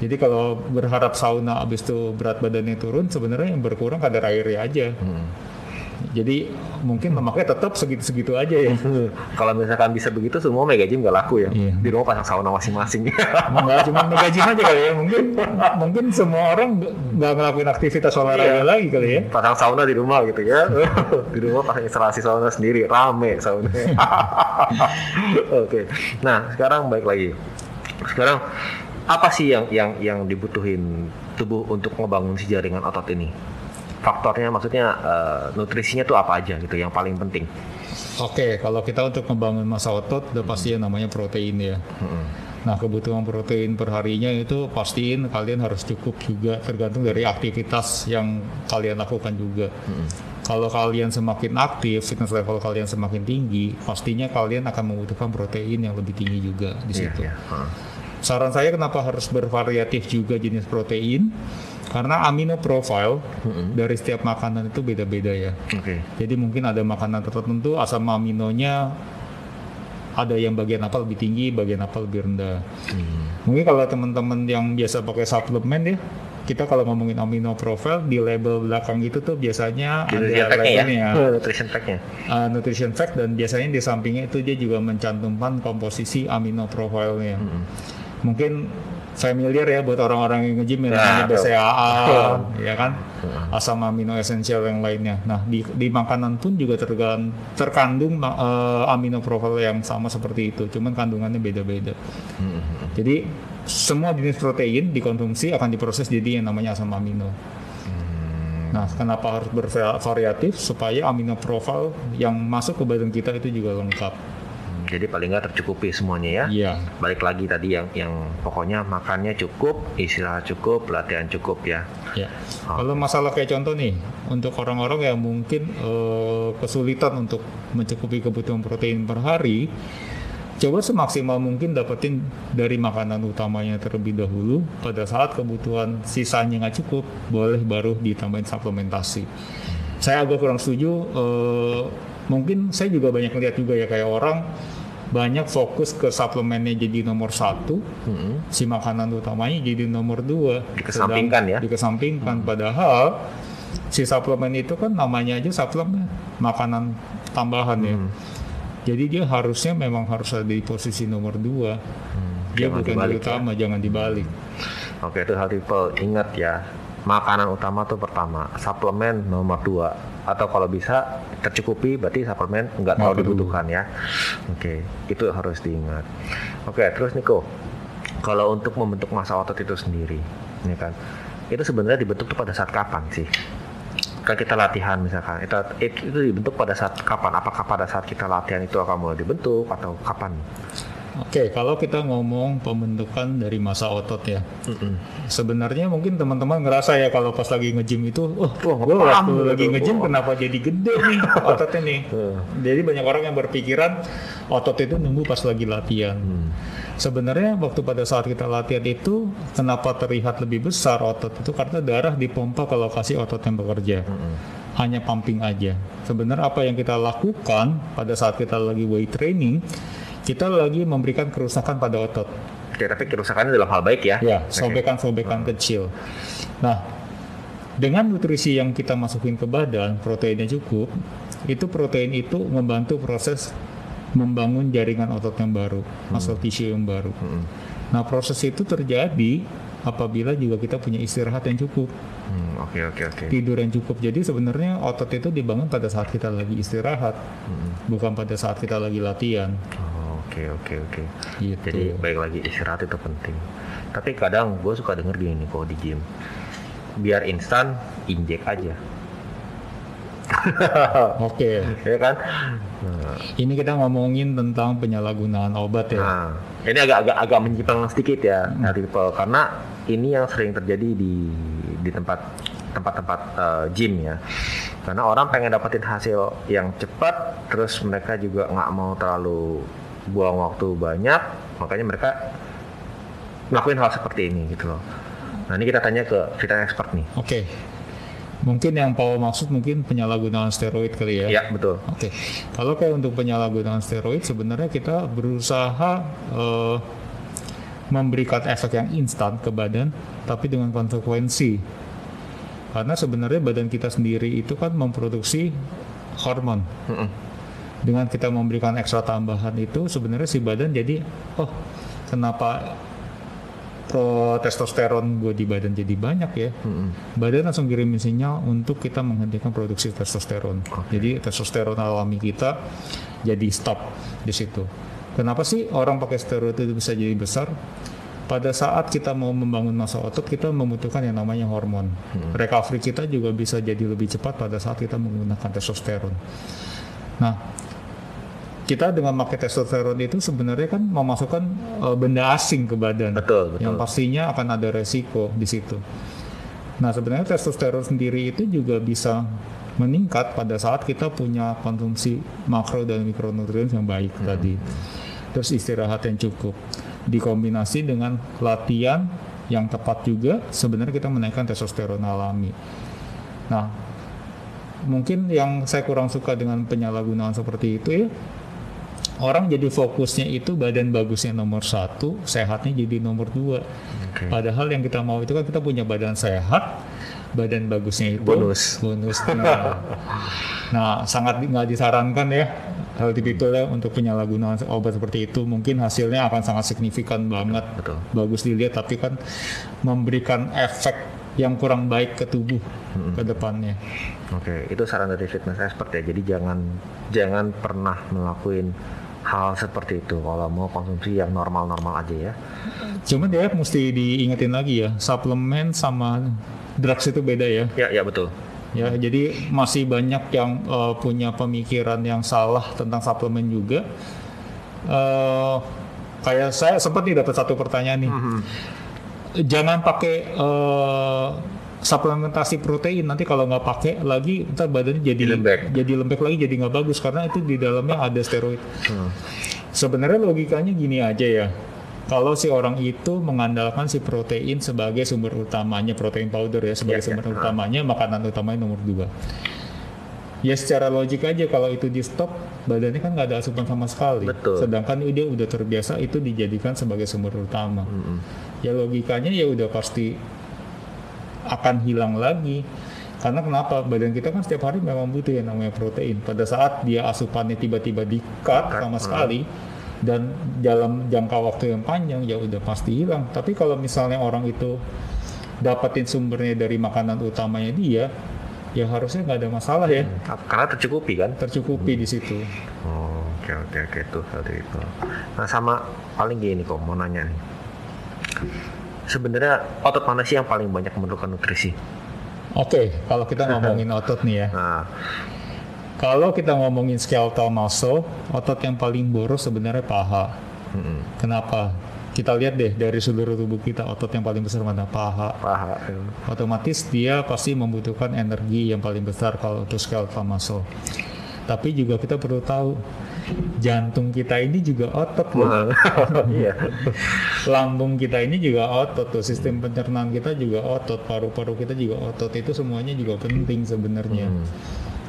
Speaker 1: Jadi kalau berharap sauna abis itu berat badannya turun, sebenarnya yang berkurang kadar airnya aja.
Speaker 2: Hmm.
Speaker 1: Jadi mungkin lemaknya tetap segitu-segitu aja ya.
Speaker 2: Kalau misalkan bisa begitu semua mega gym nggak laku ya.
Speaker 1: Iya.
Speaker 2: Di rumah pasang sauna masing-masing.
Speaker 1: Enggak cuma mega gym aja kali ya. Mungkin mungkin semua orang nggak- ngelakuin aktivitas olahraga
Speaker 2: Iya.
Speaker 1: lagi kali ya.
Speaker 2: pasang sauna di rumah gitu ya. di rumah pasang instalasi sauna sendiri, rame sauna. Oke. Nah, sekarang baik lagi. Sekarang apa sih yang yang yang dibutuhin tubuh untuk ngebangun si jaringan otot ini? Faktornya maksudnya eh, nutrisinya tuh apa aja gitu yang paling penting.
Speaker 1: Oke, kalau kita untuk membangun massa otot udah pasti yang namanya protein ya. Nah, kebutuhan protein perharinya itu pastiin kalian harus cukup juga tergantung dari aktivitas yang kalian lakukan juga. Kalau kalian semakin aktif, fitness level kalian semakin tinggi, pastinya kalian akan membutuhkan protein yang lebih tinggi juga di
Speaker 2: Iya,
Speaker 1: situ.
Speaker 2: iya. Heeh.
Speaker 1: Saran saya kenapa harus bervariatif juga jenis protein? Karena amino profile dari setiap makanan itu beda-beda ya.
Speaker 2: Oke.
Speaker 1: Jadi mungkin ada makanan tertentu asam aminonya ada yang bagian apa lebih tinggi, bagian apa lebih rendah. Mungkin kalau teman-teman yang biasa pakai suplemen ya, kita kalau ngomongin amino profile di label belakang itu tuh biasanya
Speaker 2: Nutrition
Speaker 1: ada
Speaker 2: ya.
Speaker 1: labelnya,
Speaker 2: Nutrition fact-nya.
Speaker 1: uh, nutrition fact dan biasanya di sampingnya itu dia juga mencantumkan komposisi amino profile-nya. Mungkin familiar ya buat orang-orang yang nge-gym yang
Speaker 2: Ya,
Speaker 1: namanya. BCAA, ya kan? Asam amino esensial yang lainnya. Nah, di, di makanan pun juga tergan, terkandung eh, amino profile yang sama seperti itu, cuman kandungannya beda-beda. Jadi semua jenis protein dikonsumsi akan diproses jadi yang namanya asam amino. Nah, kenapa harus bervariatif supaya amino profile yang masuk ke badan kita itu juga lengkap.
Speaker 2: Jadi paling nggak tercukupi semuanya ya.
Speaker 1: Iya.
Speaker 2: Balik lagi tadi yang yang pokoknya makannya cukup, istirahat cukup, latihan cukup ya.
Speaker 1: Ya. Kalau masalah kayak contoh nih, untuk orang-orang yang mungkin eh, kesulitan untuk mencukupi kebutuhan protein per hari, coba semaksimal mungkin dapetin dari makanan utamanya terlebih dahulu. Pada saat kebutuhan sisanya nggak cukup, boleh baru ditambahin suplementasi. Saya agak kurang setuju. eh, mungkin saya juga banyak lihat juga ya kayak orang banyak fokus ke suplemennya jadi nomor satu, si makanan utamanya jadi nomor dua.
Speaker 2: Dikesampingkan
Speaker 1: Sedang-
Speaker 2: ya.
Speaker 1: Dikesampingkan. Padahal si suplemen itu kan namanya aja suplemen, makanan tambahan ya. Jadi dia harusnya memang harus ada di posisi nomor dua. Dia
Speaker 2: jangan
Speaker 1: bukan
Speaker 2: dibalik
Speaker 1: di
Speaker 2: ya.
Speaker 1: utama, jangan dibalik.
Speaker 2: Oke itu hal people ingat ya. Makanan utama tuh pertama, suplemen nomor dua. Atau kalau bisa tercukupi berarti suplemen nggak terlalu dibutuhkan ya. Oke, itu harus diingat. Oke, terus Niko, kalau untuk membentuk massa otot itu sendiri, ya kan, itu sebenarnya dibentuk tuh pada saat kapan sih? Kan kita latihan misalkan, itu, itu dibentuk pada saat kapan? Apakah pada saat kita latihan itu akan mulai dibentuk atau kapan?
Speaker 1: Oke, kalau kita ngomong pembentukan dari masa otot ya, sebenarnya mungkin teman-teman ngerasa ya kalau pas lagi nge-gym itu, oh,
Speaker 2: Wah,
Speaker 1: gue waktu
Speaker 2: gitu.
Speaker 1: lagi nge-gym
Speaker 2: Wah.
Speaker 1: kenapa jadi gede nih ototnya nih.
Speaker 2: Hmm.
Speaker 1: Jadi banyak orang yang berpikiran otot itu nunggu pas lagi latihan. Sebenarnya waktu pada saat kita latihan itu kenapa terlihat lebih besar otot itu karena darah dipompa ke lokasi otot yang bekerja. Hanya pumping aja. Sebenarnya apa yang kita lakukan pada saat kita lagi weight training, kita lagi memberikan kerusakan pada otot.
Speaker 2: Oke, tapi kerusakannya dalam hal baik ya?
Speaker 1: Ya, sobekan-sobekan kecil. Nah, dengan nutrisi yang kita masukin ke badan, proteinnya cukup, itu protein itu membantu proses membangun jaringan otot yang baru, muscle tissue yang baru. Nah, proses itu terjadi apabila juga kita punya istirahat yang cukup,
Speaker 2: Hmm, Oke, oke, oke.
Speaker 1: tidur yang cukup. Jadi sebenarnya otot itu dibangun pada saat kita lagi istirahat, bukan pada saat kita lagi latihan.
Speaker 2: Oh, Oke, oke, oke.
Speaker 1: Gitu.
Speaker 2: Jadi baik lagi istirahat itu penting. Tapi kadang gue suka denger gini kalau di gym, biar instan injek aja,
Speaker 1: Oke,
Speaker 2: ya kan? Nah,
Speaker 1: ini kita ngomongin tentang penyalahgunaan obat ya.
Speaker 2: Nah, ini agak-agak agak menyimpang sedikit ya dari people karena ini yang sering terjadi di di tempat tempat-tempat eh, gym ya. Karena orang pengen dapetin hasil yang cepat, terus mereka juga nggak mau terlalu buang waktu banyak, makanya mereka ngelakuin hal seperti ini gitu loh. Nah ini kita tanya ke fitness expert nih.
Speaker 1: Oke. Mungkin yang Paul maksud mungkin penyalahgunaan steroid kali ya.
Speaker 2: Ya betul.
Speaker 1: Oke. Kalau kayak untuk penyalahgunaan steroid sebenarnya kita berusaha eh, memberikan efek yang instan ke badan tapi dengan konsekuensi. Karena sebenarnya badan kita sendiri itu kan memproduksi hormon.
Speaker 2: Mm-mm.
Speaker 1: Dengan kita memberikan ekstra tambahan itu sebenarnya si badan jadi oh kenapa pro testosteron gue di badan jadi banyak ya.
Speaker 2: Mm-mm.
Speaker 1: Badan langsung kirimin sinyal untuk kita menghentikan produksi testosteron. Jadi testosteron alami kita jadi stop di situ. Kenapa sih orang pakai steroid itu bisa jadi besar? Pada saat kita mau membangun massa otot, kita membutuhkan yang namanya hormon. Recovery kita juga bisa jadi lebih cepat pada saat kita menggunakan testosteron. Nah, kita dengan pakai testosteron itu sebenarnya kan memasukkan eh, benda asing ke badan
Speaker 2: Betul, betul.
Speaker 1: yang pastinya akan ada resiko di situ. Nah sebenarnya testosteron sendiri itu juga bisa meningkat pada saat kita punya konsumsi makro dan mikronutrien yang baik tadi. Terus istirahat yang cukup dikombinasi dengan latihan yang tepat juga sebenarnya kita menaikkan testosteron alami. Nah mungkin yang saya kurang suka dengan penyalahgunaan seperti itu ya orang jadi fokusnya itu badan bagusnya nomor satu, sehatnya jadi nomor dua.
Speaker 2: Oke.
Speaker 1: Padahal yang kita mau itu kan kita punya badan sehat, badan bagusnya itu
Speaker 2: Bonus.
Speaker 1: bonus. Nah, nah, sangat nggak disarankan ya hal itu ya untuk penyalahgunaan obat seperti itu. Mungkin hasilnya akan sangat signifikan banget,
Speaker 2: Betul.
Speaker 1: bagus dilihat, tapi kan memberikan efek yang kurang baik ke tubuh ke depannya.
Speaker 2: Oke, itu saran dari fitness expert ya. Jadi jangan jangan pernah melakukan hal seperti itu kalau mau konsumsi yang normal-normal aja ya.
Speaker 1: Cuman dia mesti diingetin lagi ya, suplemen sama drugs itu beda ya.
Speaker 2: Ya, ya betul.
Speaker 1: Ya, jadi masih banyak yang eh, punya pemikiran yang salah tentang suplemen juga. Eh, kayak saya sempat nih dapat satu pertanyaan nih. Jangan pakai eh, suplementasi protein nanti kalau nggak pakai lagi ntar badannya jadi
Speaker 2: Lembek.
Speaker 1: jadi lembek lagi jadi nggak bagus karena itu di dalamnya ada steroid. Sebenarnya logikanya gini aja ya. Kalau si orang itu mengandalkan si protein sebagai sumber utamanya, protein powder ya sebagai
Speaker 2: Ya, ya.
Speaker 1: sumber utamanya, makanan utamanya nomor dua. Ya secara logik aja kalau itu di stop, badannya kan nggak ada asupan sama sekali.
Speaker 2: Betul.
Speaker 1: Sedangkan dia udah terbiasa itu dijadikan sebagai sumber utama. Ya logikanya ya udah pasti akan hilang lagi. Karena kenapa? Badan kita kan setiap hari memang butuh yang namanya protein. Pada saat dia asupannya tiba-tiba di-cut
Speaker 2: Cut,
Speaker 1: sama
Speaker 2: hmm.
Speaker 1: sekali dan dalam jangka waktu yang panjang ya udah pasti hilang. Tapi kalau misalnya orang itu dapetin sumbernya dari makanan utamanya dia, ya harusnya nggak ada masalah ya.
Speaker 2: Karena tercukupi kan.
Speaker 1: Tercukupi di situ.
Speaker 2: Oh, oke oke oke itu seperti itu. Nah sama paling gini kok mau nanya nih. Sebenarnya otot mana sih yang paling banyak memerlukan nutrisi?
Speaker 1: Oke, kalau kita ngomongin otot nih ya.
Speaker 2: Nah,
Speaker 1: Kalau kita ngomongin skeletal muscle, otot yang paling boros sebenarnya paha.
Speaker 2: mm-mm.
Speaker 1: Kenapa? Kita lihat deh dari seluruh tubuh kita otot yang paling besar mana paha.
Speaker 2: paha. ya.
Speaker 1: Otomatis dia pasti membutuhkan energi yang paling besar kalau untuk skeletal muscle. Tapi juga kita perlu tahu jantung kita ini juga otot loh.
Speaker 2: Iya.
Speaker 1: Lambung kita ini juga otot tuh, sistem pencernaan kita juga otot, paru-paru kita juga otot. Itu semuanya juga penting sebenarnya.
Speaker 2: Hmm.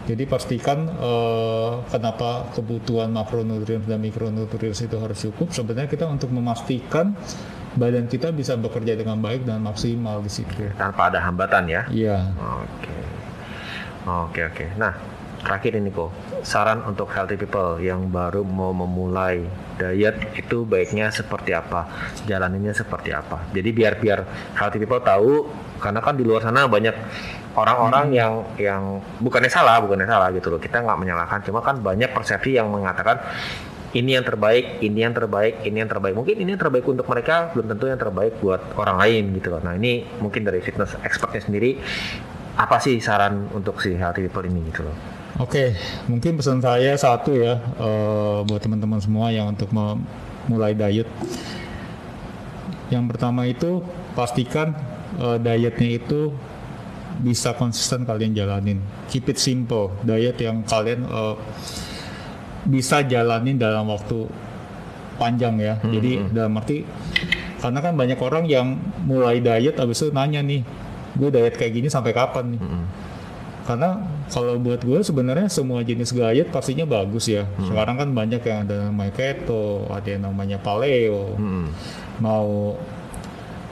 Speaker 1: Jadi pastikan eh, kenapa kebutuhan makronutrien dan mikronutrien itu harus cukup. Sebenarnya kita untuk memastikan badan kita bisa bekerja dengan baik dan maksimal di situ.
Speaker 2: Tanpa ada hambatan ya.
Speaker 1: Iya.
Speaker 2: Oke. Oke oke. Nah, terakhir ini kok saran untuk healthy people yang baru mau memulai diet itu baiknya seperti apa? Jalaninnya seperti apa? Jadi biar biar healthy people tahu karena kan di luar sana banyak orang-orang yang yang bukannya salah, bukannya salah gitu loh. Kita nggak menyalahkan, cuma kan banyak persepsi yang mengatakan ini yang terbaik, ini yang terbaik, ini yang terbaik. Mungkin ini yang terbaik untuk mereka, belum tentu yang terbaik buat orang lain gitu loh. Nah ini mungkin dari fitness expertnya sendiri, apa sih saran untuk si healthy people ini gitu loh?
Speaker 1: Oke, mungkin pesan saya satu ya eh, buat teman-teman semua yang untuk memulai diet. Yang pertama itu pastikan eh, dietnya itu bisa konsisten kalian jalanin. Keep it simple. Diet yang kalian eh, bisa jalanin dalam waktu panjang ya. Jadi dalam arti karena kan banyak orang yang mulai diet habis itu nanya nih, gue diet kayak gini sampai kapan nih? Karena kalau buat gue sebenarnya semua jenis diet pastinya bagus ya. Sekarang kan banyak yang ada namanya keto, ada yang namanya paleo,
Speaker 2: Hmm.
Speaker 1: mau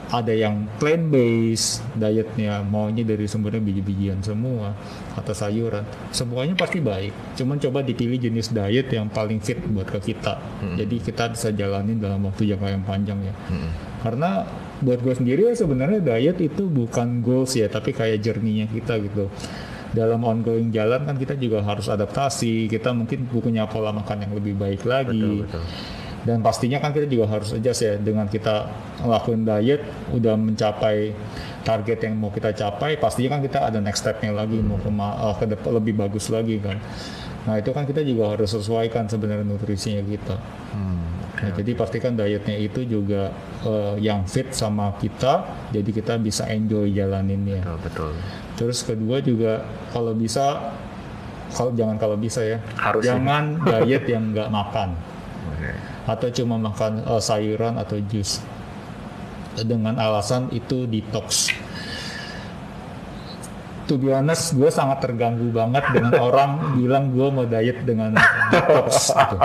Speaker 1: ada yang plant based dietnya maunya dari sumbernya biji-bijian semua atau sayuran. Semuanya pasti baik. Cuman coba dipilih jenis diet yang paling fit buat ke kita. Jadi kita bisa jalanin dalam waktu jangka yang panjang ya. Karena buat gue sendiri ya sebenarnya diet itu bukan goals ya tapi kayak journey-nya kita gitu dalam ongoing jalan kan kita juga harus adaptasi. Kita mungkin punya pola makan yang lebih baik lagi.
Speaker 2: Betul.
Speaker 1: dan pastinya kan kita juga harus adjust ya dengan kita ngelakuin diet udah mencapai target yang mau kita capai pastinya kan kita ada next stepnya lagi mau ke, eh, ke depan lebih bagus lagi kan. Nah itu kan kita juga harus sesuaikan sebenarnya nutrisinya kita. Nah, jadi pastikan dietnya itu juga eh, yang fit sama kita jadi kita bisa enjoy jalaninnya.
Speaker 2: Betul betul
Speaker 1: terus kedua juga kalau bisa kalau jangan kalau bisa ya
Speaker 2: Harus ya.
Speaker 1: jangan diet yang nggak makan
Speaker 2: Oke.
Speaker 1: atau cuma makan eh, sayuran atau jus dengan alasan itu detox. To be honest, gue sangat terganggu banget dengan orang bilang gue mau diet dengan detox. Gitu.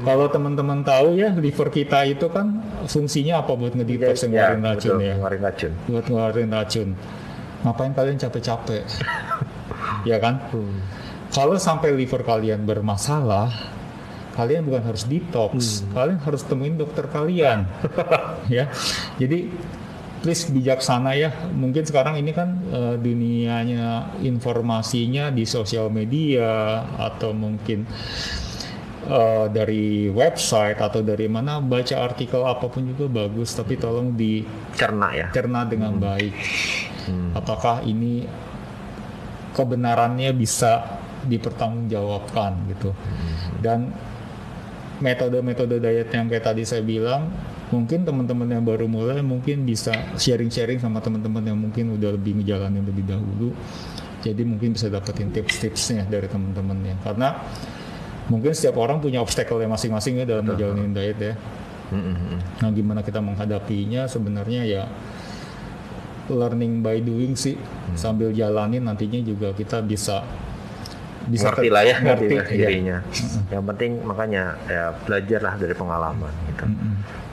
Speaker 1: Kalau teman-teman tahu ya, liver kita itu kan fungsinya apa buat ngedetox yang ngeluarin racun
Speaker 2: betul,
Speaker 1: ya?
Speaker 2: ngeluarin racun
Speaker 1: Buat ngeluarin racun. Ngapain kalian capek-capek? ya kan? Kalau sampai liver kalian bermasalah, kalian bukan harus detox, kalian harus temuin dokter kalian. ya. Jadi please bijaksana ya. Mungkin sekarang ini kan eh, dunianya informasinya di sosial media atau mungkin eh, dari website atau dari mana baca artikel apa pun juga bagus, tapi tolong di
Speaker 2: cerna ya
Speaker 1: cerna dengan baik. Apakah ini kebenarannya bisa dipertanggungjawabkan gitu. Dan metode-metode diet yang kayak tadi saya bilang, mungkin teman-teman yang baru mulai mungkin bisa sharing-sharing sama teman-teman yang mungkin udah lebih ngejalanin lebih dahulu. Jadi mungkin bisa dapetin tips-tipsnya dari teman-temannya. Karena mungkin setiap orang punya obstacle masing-masing ya dalam menjalani diet ya.
Speaker 2: Mm-mm.
Speaker 1: Nah, gimana kita menghadapinya sebenarnya ya learning by doing sih. Sambil jalanin nantinya juga kita bisa bisa
Speaker 2: ngerti lah ya
Speaker 1: ngerti ya.
Speaker 2: sendirinya yang penting makanya ya belajar lah dari pengalaman gitu.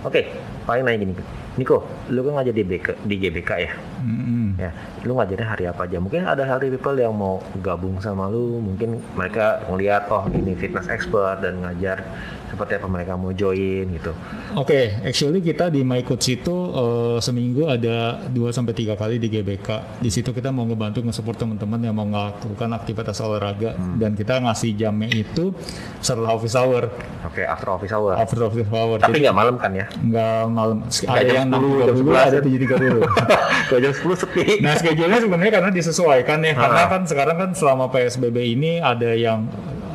Speaker 2: Oke paling nanya gini Niko lu kan ngajar di, BK, di GBK ya
Speaker 1: Mm-mm.
Speaker 2: ya lu ngajarnya hari apa aja mungkin ada healthy people yang mau gabung sama lu mungkin mereka ngelihat oh ini fitness expert dan ngajar seperti apa mereka mau join gitu
Speaker 1: Oke, actually kita di My Coach itu eh, seminggu ada 2 sampai tiga kali di GBK. Di situ kita mau ngebantu nge-support teman-teman yang mau melakukan aktivitas olahraga dan kita ngasih jamnya itu setelah office hour,
Speaker 2: oke after office hour
Speaker 1: after office hour.
Speaker 2: tapi nggak malam kan ya
Speaker 1: nggak malam. Ada yang
Speaker 2: 10,
Speaker 1: 6.30,
Speaker 2: jam 11
Speaker 1: ada
Speaker 2: ya?
Speaker 1: 7.30.
Speaker 2: kalau jam 10 sepi
Speaker 1: Nah, schedule-nya sebenarnya karena disesuaikan ya. Karena
Speaker 2: Ah.
Speaker 1: kan sekarang kan selama PSBB ini ada yang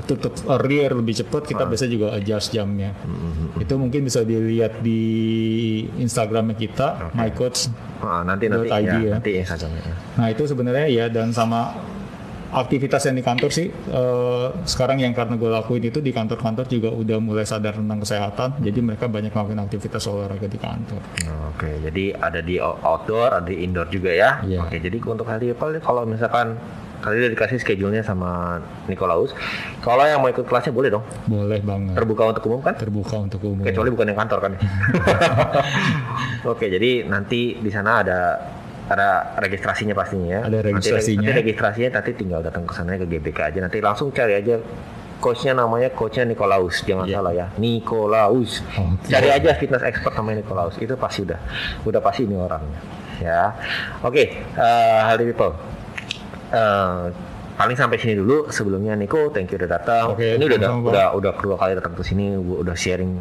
Speaker 1: tutup earlier lebih cepat, kita biasa juga adjust jamnya. Itu mungkin bisa dilihat di Instagramnya kita, my coach.
Speaker 2: Ah, nanti nanti ya,
Speaker 1: ya.
Speaker 2: nanti Instagramnya
Speaker 1: Nah, itu sebenarnya ya dan sama aktivitas yang di kantor sih eh, sekarang yang karena gue lakuin itu di kantor-kantor juga udah mulai sadar tentang kesehatan jadi mereka banyak melakukan aktivitas olahraga di kantor
Speaker 2: Oke, jadi ada di outdoor, ada di indoor juga ya.
Speaker 1: Iya.
Speaker 2: Oke, jadi untuk hari apa kalau misalkan kali udah dikasih schedule-nya sama Nikolaus, kalau yang mau ikut kelasnya boleh dong,
Speaker 1: boleh banget
Speaker 2: terbuka untuk umum kan?
Speaker 1: terbuka untuk umum
Speaker 2: Kecuali bukan yang kantor kan? Oke, jadi nanti di sana ada ada registrasinya pastinya ya.
Speaker 1: Ada registrasinya.
Speaker 2: Nanti, nanti registrasinya nanti tinggal datang ke sana ke GBK aja. Nanti langsung cari aja coachnya namanya coachnya Nikolaus jangan
Speaker 1: Iya.
Speaker 2: salah ya Nikolaus
Speaker 1: Oke.
Speaker 2: cari aja fitness expert namanya Nikolaus itu pasti udah udah pasti ini orangnya ya oke eh Haldi people Eh, paling sampai sini dulu sebelumnya Niko thank you udah datang
Speaker 1: Oke,
Speaker 2: ini udah
Speaker 1: Bang.
Speaker 2: udah udah kedua kali datang ke sini udah sharing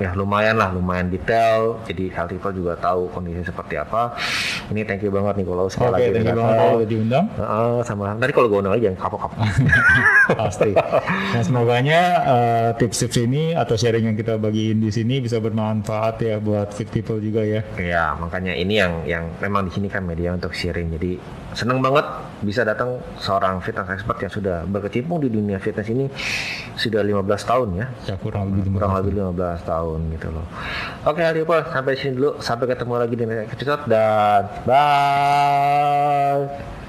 Speaker 2: ya lumayan lah lumayan detail. Jadi health people juga tahu kondisi seperti apa. Ini thank you banget Nikolaus sekali
Speaker 1: oke
Speaker 2: lagi
Speaker 1: thank you banget. Kalau udah diundang?
Speaker 2: Heeh, sama. Tadi kalau gue undang lagi jangan kapok-kapok.
Speaker 1: Pasti. Nah semoganya eh, tips-tips ini atau sharing yang kita bagiin di sini bisa bermanfaat ya buat fit people juga ya.
Speaker 2: Ya, makanya ini yang yang memang di sini kan media untuk sharing. Jadi seneng banget bisa datang seorang fitness expert yang sudah berkecimpung di dunia fitness ini sudah 15 tahun ya.
Speaker 1: Ya kurang lebih
Speaker 2: Kurang lebih 15 tahun gitu loh. Oke, Hari sampai sini dulu. Sampai ketemu lagi di next episode dan bye.